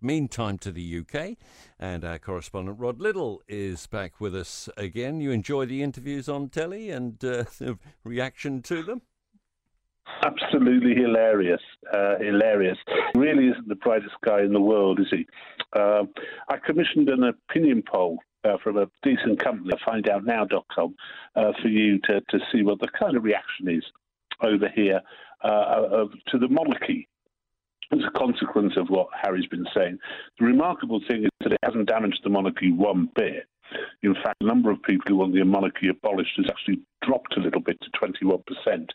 meantime to the UK. And our correspondent Rod Liddle is back with us again. You enjoy the interviews on telly and uh, the reaction to them? Absolutely hilarious, uh, hilarious. Really isn't the brightest guy in the world, is he? Uh, I commissioned an opinion poll uh, from a decent company, findoutnow.com, uh, for you to, to see what the kind of reaction is over here uh, to the monarchy as a consequence of what Harry's been saying. The remarkable thing is that it hasn't damaged the monarchy one bit. In fact, the number of people who want the monarchy abolished has actually dropped a little bit to 21%.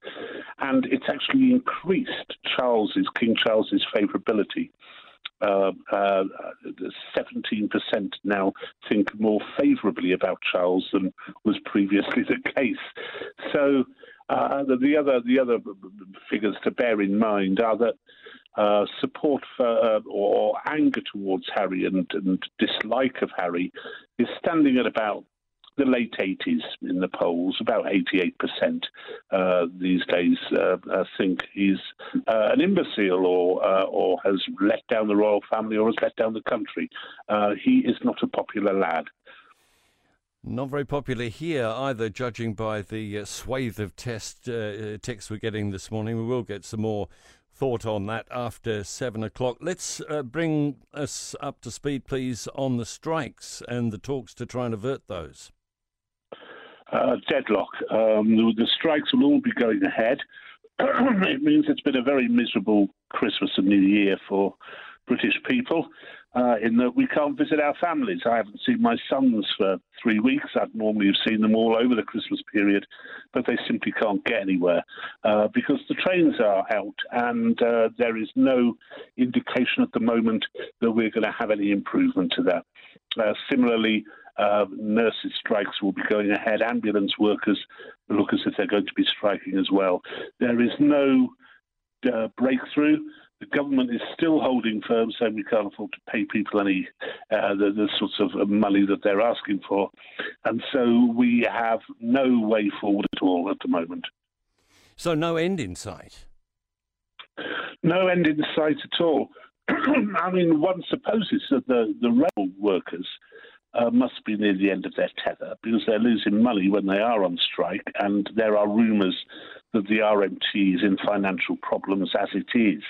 And it's actually increased Charles's, King Charles's favourability. Uh, uh, 17% now think more favourably about Charles than was previously the case. So uh, the other the other figures to bear in mind are that uh, support for uh, or anger towards Harry and, and, dislike of Harry is standing at about the late 80s in the polls, about 88% uh, these days uh, uh, think he's an imbecile or or has let down the royal family or has let down the country. he is not a popular lad. Not very popular here either, judging by the uh, swathe of test uh, texts we're getting this morning. We will get some more thought on that after seven o'clock. Let's uh, bring us up to speed, please, on the strikes and the talks to try and avert those. Uh, deadlock. Um, the, the strikes will all be going ahead. it means it's been a very miserable Christmas and New Year for British people uh, in that we can't visit our families. I haven't seen my sons for three weeks. I'd normally have seen them all over the Christmas period, but they simply can't get anywhere uh, because the trains are out and uh, there is no indication at the moment that we're going to have any improvement to that. Uh, similarly, uh, nurses' strikes will be going ahead. Ambulance workers look as if they're going to be striking as well. There is no uh, breakthrough. The government is still holding firm, saying we can't afford to pay people any uh, the, the sorts of money that they're asking for, and so we have no way forward at all at the moment. So no end in sight. No end in sight at all. I mean, one supposes that the the rail workers uh, must be near the end of their tether because they're losing money when they are on strike, and there are rumours that the RMT is in financial problems as it is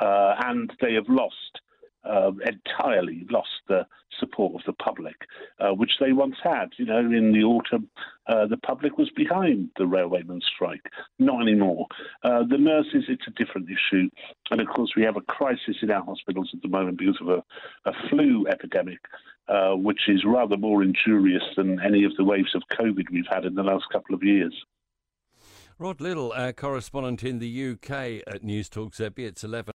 uh, and they have lost. Uh, entirely lost the support of the public, uh, which they once had. You know, in the autumn, uh, the public was behind the railwaymen's strike. Not anymore. Uh, the nurses, it's a different issue. And of course, we have a crisis in our hospitals at the moment because of a, a flu epidemic, uh, which is rather more injurious than any of the waves of COVID we've had in the last couple of years. Rod Liddle, our correspondent in the UK at Newstalk ZB. It's 11.